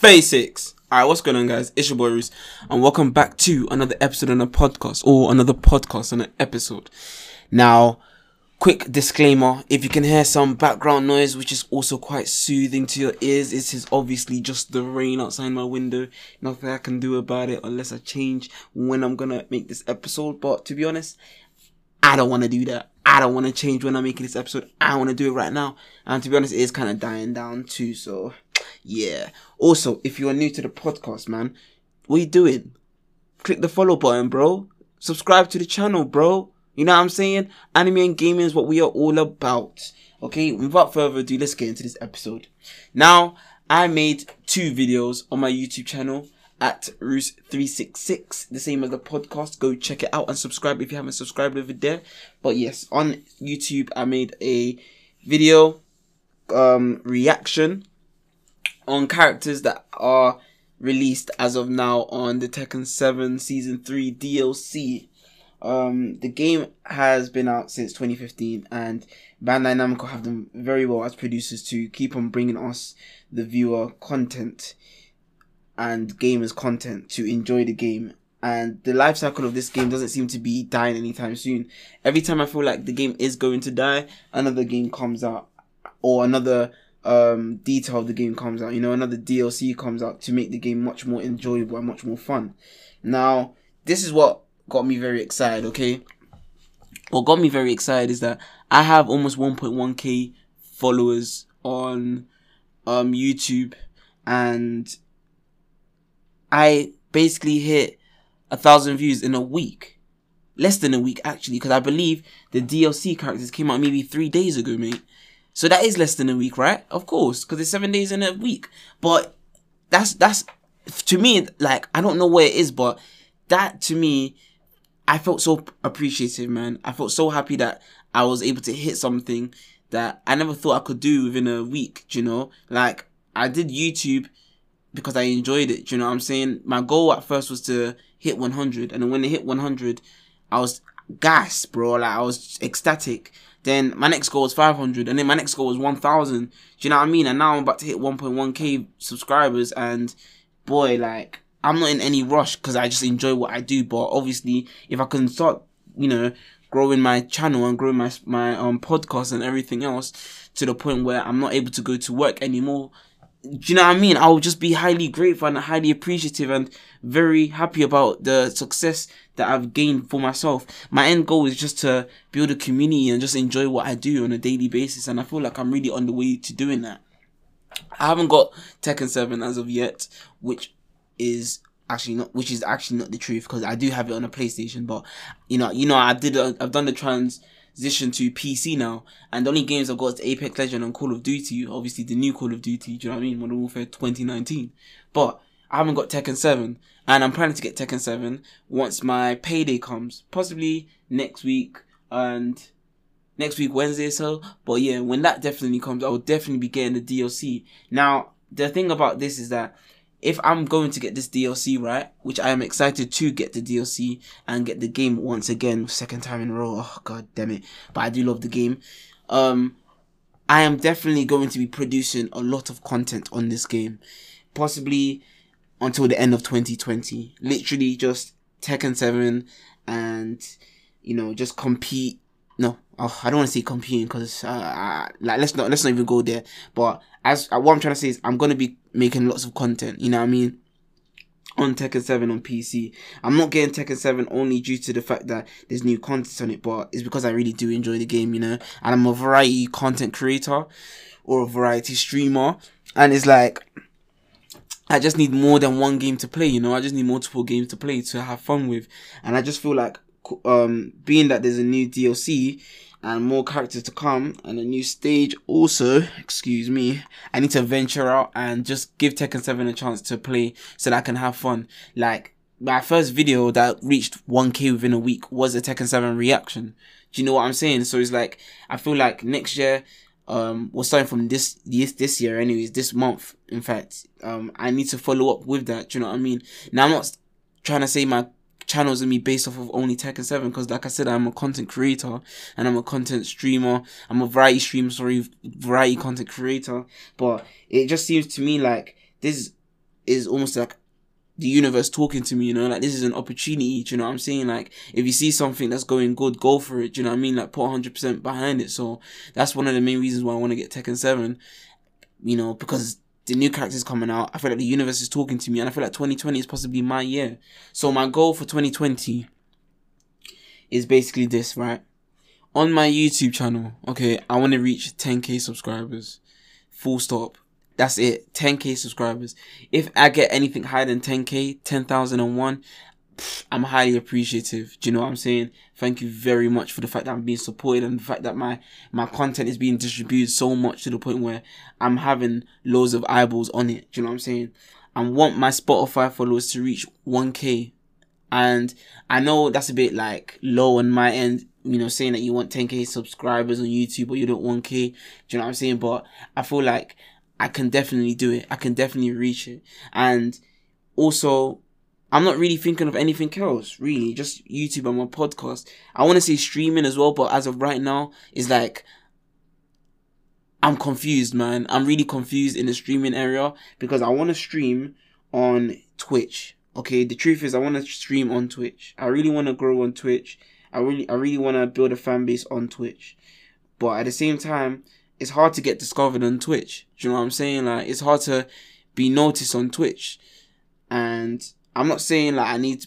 Basics. Alright, what's going on, guys? It's your boy Roose, and welcome back to another episode on a podcast, or another podcast on an episode. Now, quick disclaimer if you can hear some background noise, which is also quite soothing to your ears, this is obviously just the rain outside my window. Nothing I can do about it unless I change when I'm gonna make this episode, but to be honest, I don't want to do that. I don't want to change when I'm making this episode. I want to do it right now. And to be honest, it is kind of dying down too. So yeah. Also, if you are new to the podcast, man, what are you doing? Click the follow button, bro. Subscribe to the channel, bro. You know what I'm saying? Anime and gaming is what we are all about. Okay, without further ado, let's get into this episode. Now, I made two videos on my YouTube channel at Roose366, the same as the podcast. Go check it out and subscribe if you haven't subscribed over there. But yes, on YouTube, I made a video um reaction on characters that are released as of now on the Tekken 7 Season 3 DLC. Um, the game has been out since 2015 and Bandai Namco have done very well as producers to keep on bringing us the viewer content and gamers content to enjoy the game and the life cycle of this game doesn't seem to be dying anytime soon. Every time I feel like the game is going to die, another game comes out or another um, detail the game comes out. You know, another DLC comes out to make the game much more enjoyable and much more fun. Now, this is what got me very excited. Okay, what got me very excited is that I have almost 1.1k followers on um, YouTube, and I basically hit a thousand views in a week. Less than a week actually, because I believe the DLC characters came out maybe three days ago, mate. So that is less than a week, right? Of course, because it's seven days in a week. But that's that's to me like I don't know where it is, but that to me, I felt so appreciative, man. I felt so happy that I was able to hit something that I never thought I could do within a week. you know, like I did YouTube because I enjoyed it. you know what I'm saying? My goal at first was to hit 100, and when it hit 100, I was gas, bro. Like I was ecstatic. Then my next goal was 500, and then my next goal was 1,000. Do you know what I mean? And now I'm about to hit 1.1k subscribers, and boy, like I'm not in any rush because I just enjoy what I do. But obviously, if I can start, you know, growing my channel and growing my my um podcast and everything else to the point where I'm not able to go to work anymore, do you know what I mean? I will just be highly grateful and highly appreciative and very happy about the success that I've gained for myself. My end goal is just to build a community and just enjoy what I do on a daily basis. And I feel like I'm really on the way to doing that. I haven't got Tekken 7 as of yet, which is actually not, which is actually not the truth because I do have it on a PlayStation, but you know, you know, I did, I've done the trans, transition to PC now, and the only games I've got is Apex Legend and Call of Duty. Obviously, the new Call of Duty. Do you know what I mean? Modern Warfare 2019. But I haven't got Tekken 7, and I'm planning to get Tekken 7 once my payday comes, possibly next week and next week Wednesday. So, but yeah, when that definitely comes, I will definitely be getting the DLC. Now, the thing about this is that if I'm going to get this DLC, right, which I am excited to get the DLC and get the game once again, second time in a row. Oh god damn it. But I do love the game. Um I am definitely going to be producing a lot of content on this game. Possibly until the end of 2020. Literally just Tekken 7 and you know, just compete no, oh, I don't want to say competing because uh, like let's not let's not even go there. But as uh, what I'm trying to say is I'm gonna be making lots of content. You know what I mean? On Tekken 7 on PC. I'm not getting Tekken 7 only due to the fact that there's new content on it, but it's because I really do enjoy the game, you know? And I'm a variety content creator or a variety streamer. And it's like, I just need more than one game to play, you know? I just need multiple games to play to have fun with. And I just feel like, um, being that there's a new DLC, and more characters to come and a new stage also excuse me i need to venture out and just give tekken 7 a chance to play so that i can have fun. Like my first video that reached 1k within a week was a tekken 7 reaction. Do you know what i'm saying? So it's like i feel like next year um we're starting from this this this year anyways this month in fact um i need to follow up with that. Do you know what i mean? Now i'm not trying to say my channels and me based off of only Tekken 7 because like I said I'm a content creator and I'm a content streamer I'm a variety streamer sorry variety content creator but it just seems to me like this is almost like the universe talking to me, you know, like this is an opportunity, do you know what I'm saying? Like, if you see something that's going good, go for it, do you know what I mean? Like, put 100% behind it. So, that's one of the main reasons why I want to get Tekken 7, you know, because the new characters coming out, I feel like the universe is talking to me, and I feel like 2020 is possibly my year. So, my goal for 2020 is basically this, right? On my YouTube channel, okay, I want to reach 10k subscribers. Full stop that's it. 10k subscribers. If I get anything higher than 10k, 10,001, I'm highly appreciative. Do you know what I'm saying? Thank you very much for the fact that I'm being supported and the fact that my, my content is being distributed so much to the point where I'm having loads of eyeballs on it. Do you know what I'm saying? I want my Spotify followers to reach 1k. And I know that's a bit like low on my end, you know, saying that you want 10k subscribers on YouTube or you don't 1k. Do you know what I'm saying? But I feel like I can definitely do it. I can definitely reach it. And also, I'm not really thinking of anything else, really. Just YouTube and my podcast. I want to say streaming as well, but as of right now, it's like I'm confused, man. I'm really confused in the streaming area because I want to stream on Twitch. Okay, the truth is I want to stream on Twitch. I really want to grow on Twitch. I really I really want to build a fan base on Twitch. But at the same time, it's hard to get discovered on Twitch. Do you know what I'm saying? Like it's hard to be noticed on Twitch. And I'm not saying like I need,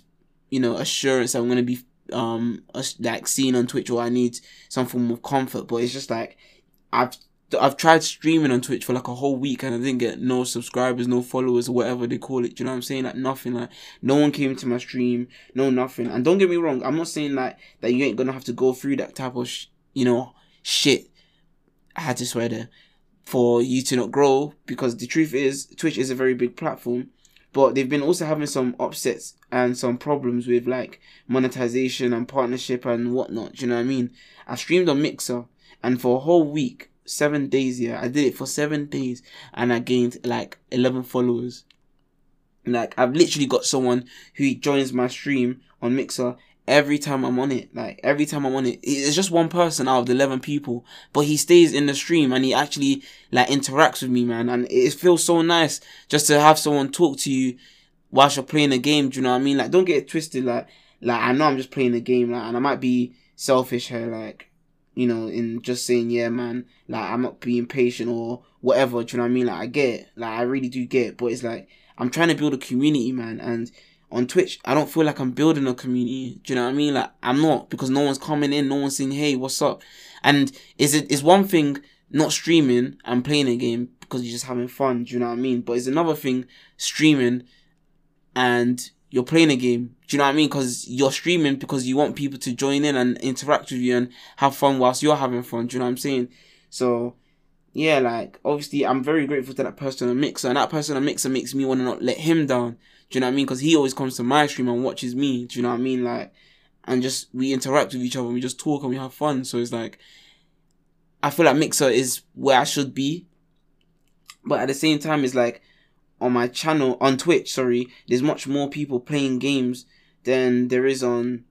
you know, assurance I'm gonna be um like seen on Twitch or I need some form of comfort, but it's just like I've I've tried streaming on Twitch for like a whole week and I didn't get no subscribers, no followers, or whatever they call it. Do you know what I'm saying? Like nothing. Like no one came to my stream, no nothing. And don't get me wrong, I'm not saying like that you ain't gonna have to go through that type of sh- you know shit I had to swear there for you to not grow because the truth is Twitch is a very big platform, but they've been also having some upsets and some problems with like monetization and partnership and whatnot. Do you know what I mean? I streamed on Mixer and for a whole week, seven days, yeah, I did it for seven days and I gained like 11 followers. Like I've literally got someone who joins my stream on Mixer every time I'm on it. Like every time I'm on it, it's just one person out of the eleven people, but he stays in the stream and he actually like interacts with me, man. And it feels so nice just to have someone talk to you whilst you're playing a game. Do you know what I mean? Like, don't get it twisted. Like, like I know I'm just playing a game, like, and I might be selfish here, like. You know, in just saying, yeah, man, like, I'm not being patient or whatever, do you know what I mean? Like, I get it. Like, I really do get it. But it's like, I'm trying to build a community, man. And on Twitch, I don't feel like I'm building a community. Do you know what I mean? Like I'm not because no one's coming in, no one's saying, "Hey, what's up?" And is it is one thing not streaming and playing a game because you're just having fun. Do you know what I mean? But it's another thing streaming and you're playing a game. Do you know what I mean? Because you're streaming because you want people to join in and interact with you and have fun whilst you're having fun. Do you know what I'm saying? So yeah, like obviously I'm very grateful to that person on Mixer, and that person on Mixer makes me want to not let him down. Do you know what I mean? Because he always comes to my stream and watches me. Do you know what I mean? Like, and just we interact with each other and we just talk and we have fun. So it's like, I feel like Mixer is where I should be. But at the same time, it's like on my channel, on Twitch, sorry, there's much more people playing games than there is on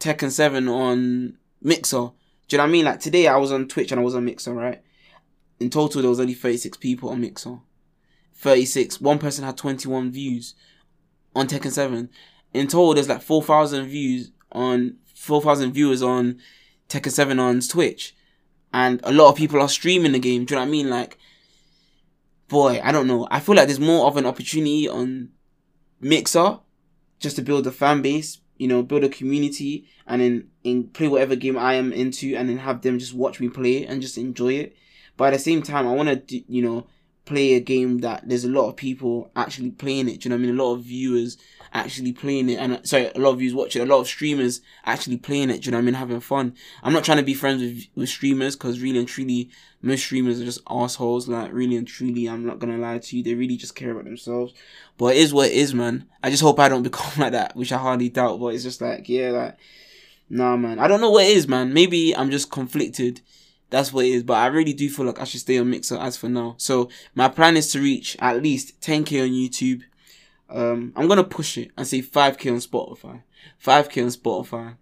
Tekken 7 on Mixer. Do you know what I mean? Like today I was on Twitch and I was on Mixer, right? In total, there was only 36 people on Mixer. 36. One person had 21 views on Tekken 7. In total, there's like 4,000 views on 4,000 viewers on Tekken 7 on Twitch. And a lot of people are streaming the game. Do you know what I mean? Like, boy, I don't know. I feel like there's more of an opportunity on Mixer just to build a fan base, you know, build a community and then in play whatever game I am into and then have them just watch me play and just enjoy it. But at the same time, I want to, you know, play a game that there's a lot of people actually playing it. Do you know what I mean? A lot of viewers actually playing it, and uh, sorry, a lot of viewers watching, a lot of streamers actually playing it. Do you know what I mean? Having fun. I'm not trying to be friends with with streamers because really and truly, most streamers are just assholes. Like really and truly, I'm not gonna lie to you. They really just care about themselves. But it is what it is, man. I just hope I don't become like that, which I hardly doubt. But it's just like, yeah, like, nah, man. I don't know what it is, man. Maybe I'm just conflicted that's what it is. But I really do feel like I should stay on Mixer as for now. So my plan is to reach at least 10k on YouTube. Um, I'm gonna push it and say 5k on Spotify, 5k on Spotify,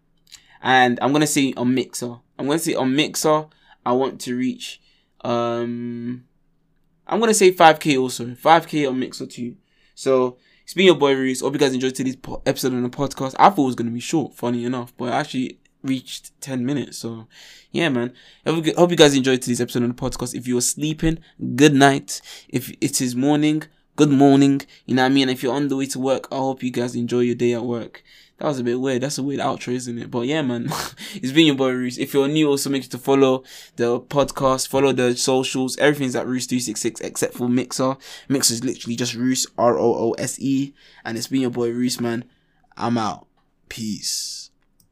and I'm gonna say on Mixer. I'm gonna say on Mixer. I want to reach. Um, I'm gonna say 5k also, 5k on Mixer too. So it's been your boy Reese. Hope you guys enjoyed today's po- episode on the podcast. I thought it was gonna be short, funny enough, but actually reached 10 minutes. So yeah, man. You, hope you guys enjoyed today's episode of the podcast. If you were sleeping, good night. If it is morning, good morning. You know what I mean? If you're on the way to work, I hope you guys enjoy your day at work. That was a bit weird. That's a weird outro, isn't it? But yeah, man. it's been your boy Reese. If you're new, also make sure to follow the podcast, follow the socials. Everything's at Roose366 except for Mixer. Mixer is literally just Roose, R O O S E. And it's been your boy Reese, man. I'm out. Peace.